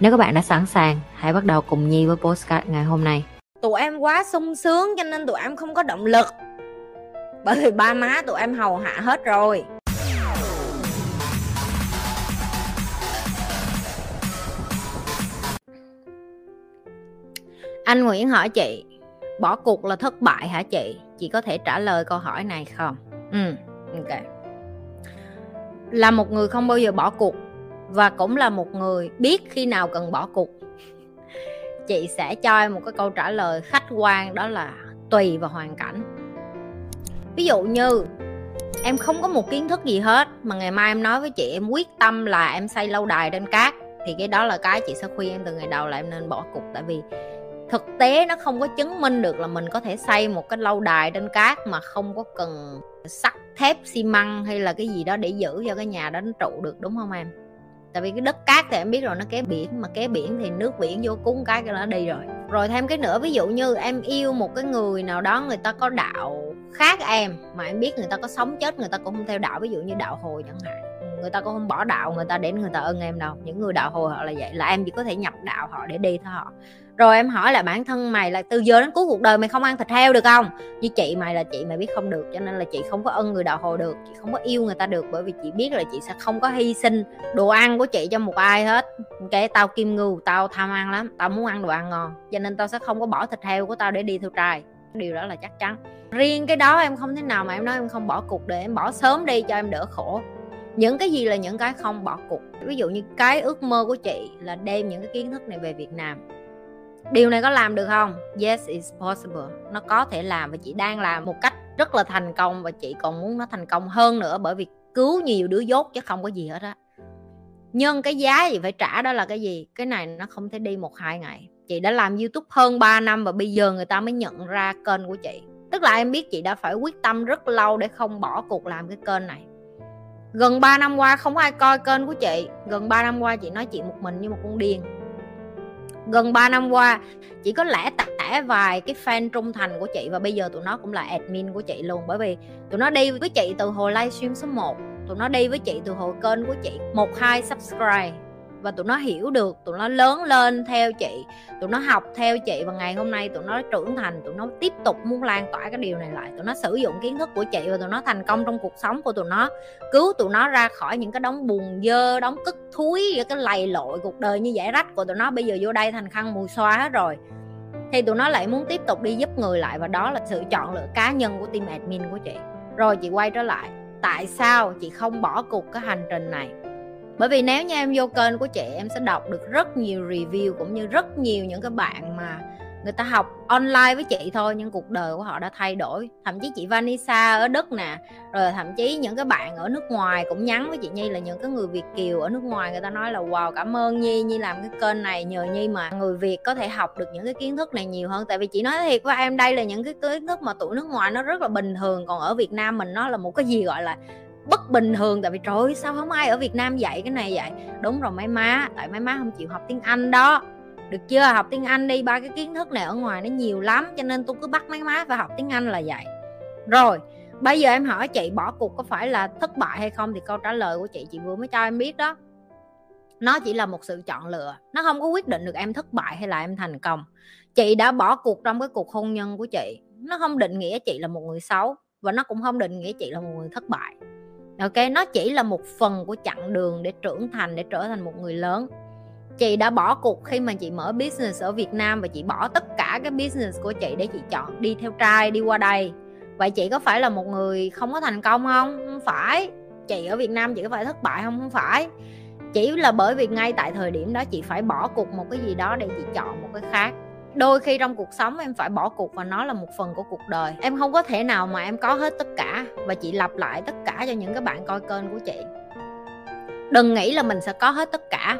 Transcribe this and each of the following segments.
Nếu các bạn đã sẵn sàng, hãy bắt đầu cùng Nhi với postcard ngày hôm nay. tụi em quá sung sướng cho nên tụi em không có động lực. Bởi vì ba má tụi em hầu hạ hết rồi. Anh nguyễn hỏi chị bỏ cuộc là thất bại hả chị? Chị có thể trả lời câu hỏi này không? Ừ ok. Là một người không bao giờ bỏ cuộc và cũng là một người biết khi nào cần bỏ cuộc. Chị sẽ cho em một cái câu trả lời khách quan, đó là tùy vào hoàn cảnh. Ví dụ như, em không có một kiến thức gì hết, mà ngày mai em nói với chị em quyết tâm là em xây lâu đài trên cát, thì cái đó là cái chị sẽ khuyên em từ ngày đầu là em nên bỏ cuộc. Tại vì thực tế nó không có chứng minh được là mình có thể xây một cái lâu đài trên cát mà không có cần sắt, thép, xi măng hay là cái gì đó để giữ cho cái nhà đó nó trụ được, đúng không em? Tại vì cái đất cát thì em biết rồi, nó kế biển, mà kế biển thì nước biển vô cúng cái cái nó đi rồi. Rồi thêm cái nữa, ví dụ như em yêu một cái người nào đó, người ta có đạo khác em, mà em biết người ta có sống chết, người ta cũng không theo đạo, ví dụ như đạo hồi chẳng hạn người ta cũng không bỏ đạo người ta đến người ta ơn em đâu. Những người đạo hồi họ là vậy, là em chỉ có thể nhập đạo họ để đi thôi họ. Rồi em hỏi là bản thân mày là từ giờ đến cuối cuộc đời mày không ăn thịt heo được không? Như chị mày là chị mày biết không được, cho nên là chị không có ân người đạo hồi được, chị không có yêu người ta được, bởi vì chị biết là chị sẽ không có hy sinh đồ ăn của chị cho một ai hết. Cái tao kim ngưu, tao tham ăn lắm, tao muốn ăn đồ ăn ngon, cho nên tao sẽ không có bỏ thịt heo của tao để đi theo trai. Điều đó là chắc chắn. Riêng cái đó em không thể nào mà em nói em không bỏ cuộc để em bỏ sớm đi cho em đỡ khổ những cái gì là những cái không bỏ cuộc. Ví dụ như cái ước mơ của chị là đem những cái kiến thức này về Việt Nam. Điều này có làm được không? Yes, it's possible. Nó có thể làm và chị đang làm một cách rất là thành công và chị còn muốn nó thành công hơn nữa bởi vì cứu nhiều đứa dốt chứ không có gì hết á. Nhưng cái giá gì phải trả đó là cái gì? Cái này nó không thể đi một hai ngày. Chị đã làm youtube hơn 3 năm và bây giờ người ta mới nhận ra kênh của chị. Tức là em biết chị đã phải quyết tâm rất lâu để không bỏ cuộc làm cái kênh này gần 3 năm qua không ai coi kênh của chị. Gần 3 năm qua chị nói chuyện một mình như một con điên. Gần 3 năm qua chỉ có lẽ tẻ vài cái fan trung thành của chị và bây giờ tụi nó cũng là admin của chị luôn. Bởi vì tụi nó đi với chị từ hồi livestream số 1 tụi nó đi với chị từ hồi kênh của chị. Một hai subscribe và tụi nó hiểu được, tụi nó lớn lên theo chị, tụi nó học theo chị và ngày hôm nay tụi nó trưởng thành, tụi nó tiếp tục muốn lan tỏa cái điều này lại. Tụi nó sử dụng kiến thức của chị và tụi nó thành công trong cuộc sống của tụi nó, cứu tụi nó ra khỏi những cái đống buồn dơ, đống cất thúi cái lầy lội cuộc đời như giải rách của tụi nó. Bây giờ vô đây thành khăn mùi xoa hết rồi. Thì tụi nó lại muốn tiếp tục đi giúp người lại và đó là sự chọn lựa cá nhân của team admin của chị. Rồi chị quay trở lại. Tại sao chị không bỏ cuộc cái hành trình này? Bởi vì nếu như em vô kênh của chị, em sẽ đọc được rất nhiều review cũng như rất nhiều những cái bạn mà người ta học online với chị thôi, nhưng cuộc đời của họ đã thay đổi. Thậm chí chị Vanessa ở Đức nè, rồi thậm chí những cái bạn ở nước ngoài cũng nhắn với chị Nhi là những cái người Việt kiều ở nước ngoài, người ta nói là, wow, cảm ơn Nhi Nhi làm cái kênh này nhờ Nhi mà người Việt có thể học được những cái kiến thức này nhiều hơn. Tại vì chị nói thiệt với em, đây là những cái kiến thức mà tụi nước ngoài nó rất là bình thường, còn ở Việt Nam mình nó là một cái gì gọi là bất bình thường. Tại vì trời ơi, sao không ai ở Việt Nam dạy cái này vậy? Đúng rồi, mấy má, tại mấy má không chịu học tiếng Anh đó. Được chưa? Học tiếng Anh đi, ba cái kiến thức này ở ngoài nó nhiều lắm, cho nên tôi cứ bắt mấy má phải học tiếng Anh là vậy. Rồi, bây giờ em hỏi chị, bỏ cuộc có phải là thất bại hay không? Thì câu trả lời của chị chị vừa mới cho em biết đó. Nó chỉ là một sự chọn lựa. Nó không có quyết định được em thất bại hay là em thành công. Chị đã bỏ cuộc trong cái cuộc hôn nhân của chị. Nó không định nghĩa chị là một người xấu và nó cũng không định nghĩa chị là một người thất bại ok, nó chỉ là một phần của chặng đường để trưởng thành, để trở thành một người lớn. Chị đã bỏ cuộc khi mà chị mở business ở Việt Nam và chị bỏ tất cả cái business của chị để chị chọn đi theo trai, đi qua đây. Vậy chị có phải là một người không có thành công không? Không phải. Chị ở Việt Nam chị có phải thất bại không? Không phải. Chỉ là bởi vì ngay tại thời điểm đó chị phải bỏ cuộc một cái gì đó để chị chọn một cái khác đôi khi trong cuộc sống em phải bỏ cuộc và nó là một phần của cuộc đời. Em không có thể nào mà em có hết tất cả và chị lặp lại tất cả cho những cái bạn coi kênh của chị. Đừng nghĩ là mình sẽ có hết tất cả,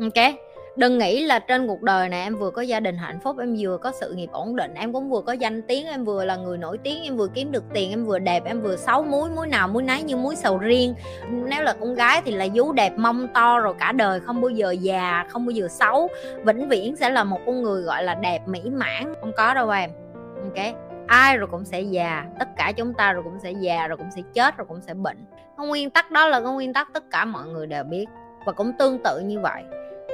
ok? Đừng nghĩ là trên cuộc đời này em vừa có gia đình hạnh phúc, em vừa có sự nghiệp ổn định, em cũng vừa có danh tiếng, em vừa là người nổi tiếng, em vừa kiếm được tiền, em vừa đẹp, em vừa xấu, muối muối nào muối nấy như muối sầu riêng. Nếu là con gái thì là vú đẹp mông to rồi cả đời, không bao giờ già, không bao giờ xấu. Vĩnh viễn sẽ là một con người gọi là đẹp, mỹ mãn. Không có đâu em. Ok? Ai rồi cũng sẽ già, tất cả chúng ta rồi cũng sẽ già, rồi cũng sẽ chết, rồi cũng sẽ bệnh. Cái nguyên tắc đó là cái nguyên tắc tất cả mọi người đều biết và cũng tương tự như vậy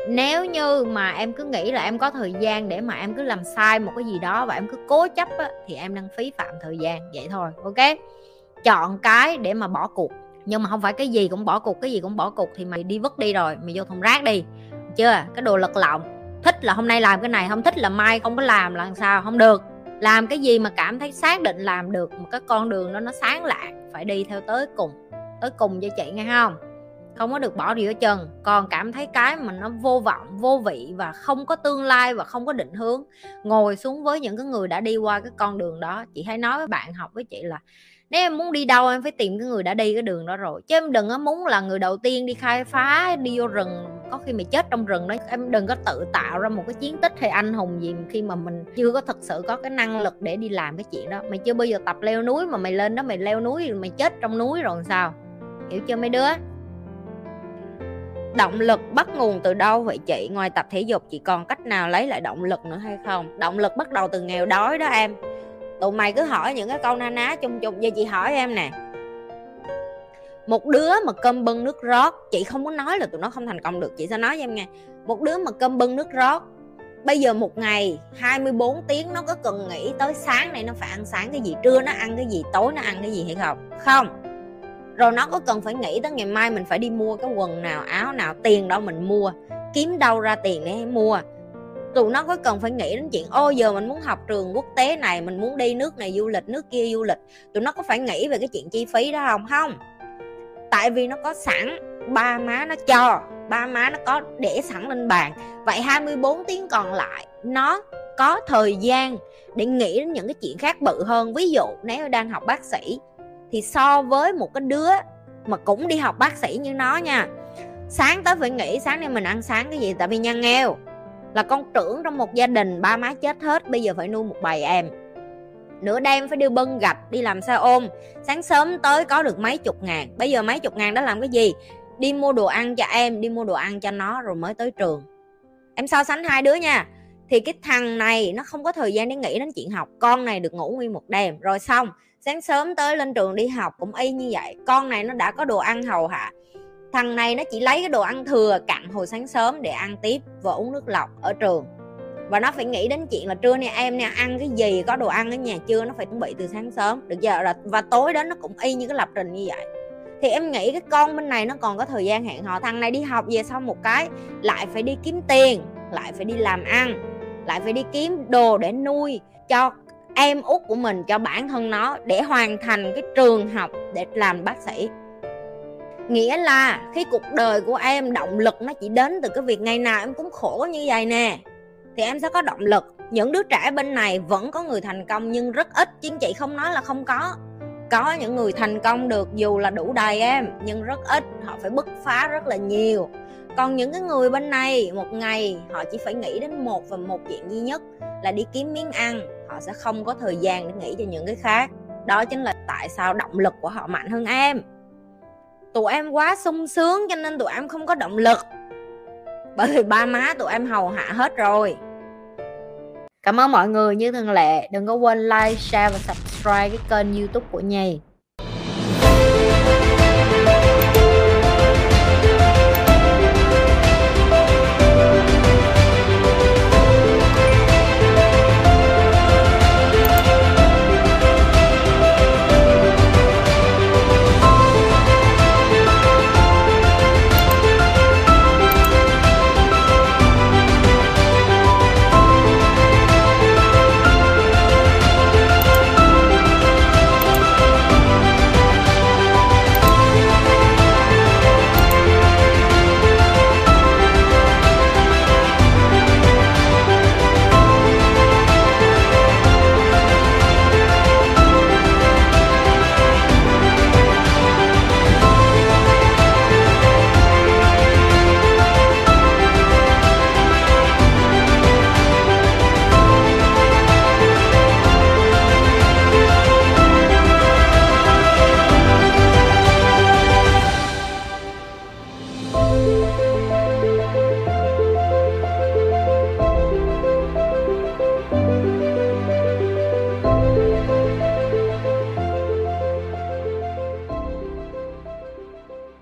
nếu như mà em cứ nghĩ là em có thời gian để mà em cứ làm sai một cái gì đó và em cứ cố chấp á, thì em đang phí phạm thời gian vậy thôi ok? Chọn cái để mà bỏ cuộc. Nhưng mà không phải cái gì cũng bỏ cuộc cái gì cũng bỏ cuộc thì mày đi vứt đi rồi mày vô thùng rác đi. Chưa? Cái đồ lật lọng. Thích là hôm nay làm cái này không thích là mai không có làm là làm sao? Không được. Làm cái gì mà cảm thấy xác định làm được một cái con đường đó nó sáng lạ phải đi theo tới cùng tới cùng cho chị nghe không? Không có được bỏ gì hết chân, còn cảm thấy cái mà nó vô vọng, vô vị và không có tương lai và không có định hướng. Ngồi xuống với những cái người đã đi qua cái con đường đó, chị hay nói với bạn học với chị là, nếu em muốn đi đâu em phải tìm cái người đã đi cái đường đó rồi, chứ em đừng có muốn là người đầu tiên đi khai phá, đi vô rừng, có khi mày chết trong rừng đó. Em đừng có tự tạo ra một cái chiến tích hay anh hùng gì khi mà mình chưa có thật sự có cái năng lực để đi làm cái chuyện đó. Mày chưa bao giờ tập leo núi mà mày lên đó mày leo núi mày chết trong núi rồi sao? Hiểu chưa mấy đứa? Động lực bắt nguồn từ đâu vậy chị? Ngoài tập thể dục, chị còn cách nào lấy lại động lực nữa hay không? Động lực bắt đầu từ nghèo đói đó em. Tụi mày cứ hỏi những cái câu na ná chung chung. Vậy chị hỏi em nè. Một đứa mà cơm bưng nước rót, chị không có nói là tụi nó không thành công được, chị sẽ nói cho em nghe. Một đứa mà cơm bưng nước rót, bây giờ một ngày 24 tiếng nó có cần nghĩ tới sáng này nó phải ăn sáng cái gì, trưa nó ăn cái gì, tối nó ăn cái gì hay không? Không rồi nó có cần phải nghĩ tới ngày mai mình phải đi mua cái quần nào, áo nào, tiền đâu mình mua. Kiếm đâu ra tiền để mua. Tụi nó có cần phải nghĩ đến chuyện, ô, giờ mình muốn học trường quốc tế này, mình muốn đi nước này du lịch, nước kia du lịch. Tụi nó có phải nghĩ về cái chuyện chi phí đó không? Không. Tại vì nó có sẵn, ba má nó cho, ba má nó có để sẵn lên bàn. Vậy 24 tiếng còn lại, nó có thời gian để nghĩ đến những cái chuyện khác bự hơn. Ví dụ, nếu đang học bác sĩ thì so với một cái đứa mà cũng đi học bác sĩ như nó nha. Sáng tới phải nghĩ sáng nay mình ăn sáng cái gì? Tại vì nhân nghèo, là con trưởng trong một gia đình, ba má chết hết, bây giờ phải nuôi một bầy em. Nửa đêm phải đi bưng gạch, đi làm xe ôm. Sáng sớm tới có được mấy chục ngàn. Bây giờ mấy chục ngàn đó làm cái gì? Đi mua đồ ăn cho em, đi mua đồ ăn cho nó rồi mới tới trường. Em so sánh hai đứa nha thì cái thằng này nó không có thời gian để nghĩ đến chuyện học. Con này được ngủ nguyên một đêm. Rồi xong, sáng sớm tới lên trường đi học cũng y như vậy. Con này nó đã có đồ ăn hầu hạ. Thằng này nó chỉ lấy cái đồ ăn thừa cặn hồi sáng sớm để ăn tiếp và uống nước lọc ở trường. Và nó phải nghĩ đến chuyện là trưa nay em nè, ăn cái gì, có đồ ăn ở nhà chưa, nó phải chuẩn bị từ sáng sớm. Được giờ là, và tối đến nó cũng y như cái lập trình như vậy. Thì em nghĩ cái con bên này nó còn có thời gian hẹn hò. Thằng này đi học về sau một cái, lại phải đi kiếm tiền, lại phải đi làm ăn lại phải đi kiếm đồ để nuôi cho em út của mình, cho bản thân nó để hoàn thành cái trường học để làm bác sĩ. Nghĩa là khi cuộc đời của em động lực nó chỉ đến từ cái việc ngày nào em cũng khổ như vậy nè, thì em sẽ có động lực. Những đứa trẻ bên này vẫn có người thành công nhưng rất ít, chứ chị không nói là không có. Có những người thành công được dù là đủ đầy em, nhưng rất ít. Họ phải bứt phá rất là nhiều còn những cái người bên này, một ngày, họ chỉ phải nghĩ đến một và một chuyện duy nhất, là đi kiếm miếng ăn. Họ sẽ không có thời gian để nghĩ cho những cái khác. Đó chính là tại sao động lực của họ mạnh hơn em. Tụi em quá sung sướng cho nên tụi em không có động lực. Bởi vì ba má tụi em hầu hạ hết rồi. Cảm ơn mọi người như thường lệ. Đừng có quên like, share và subscribe cái kênh youtube của nhì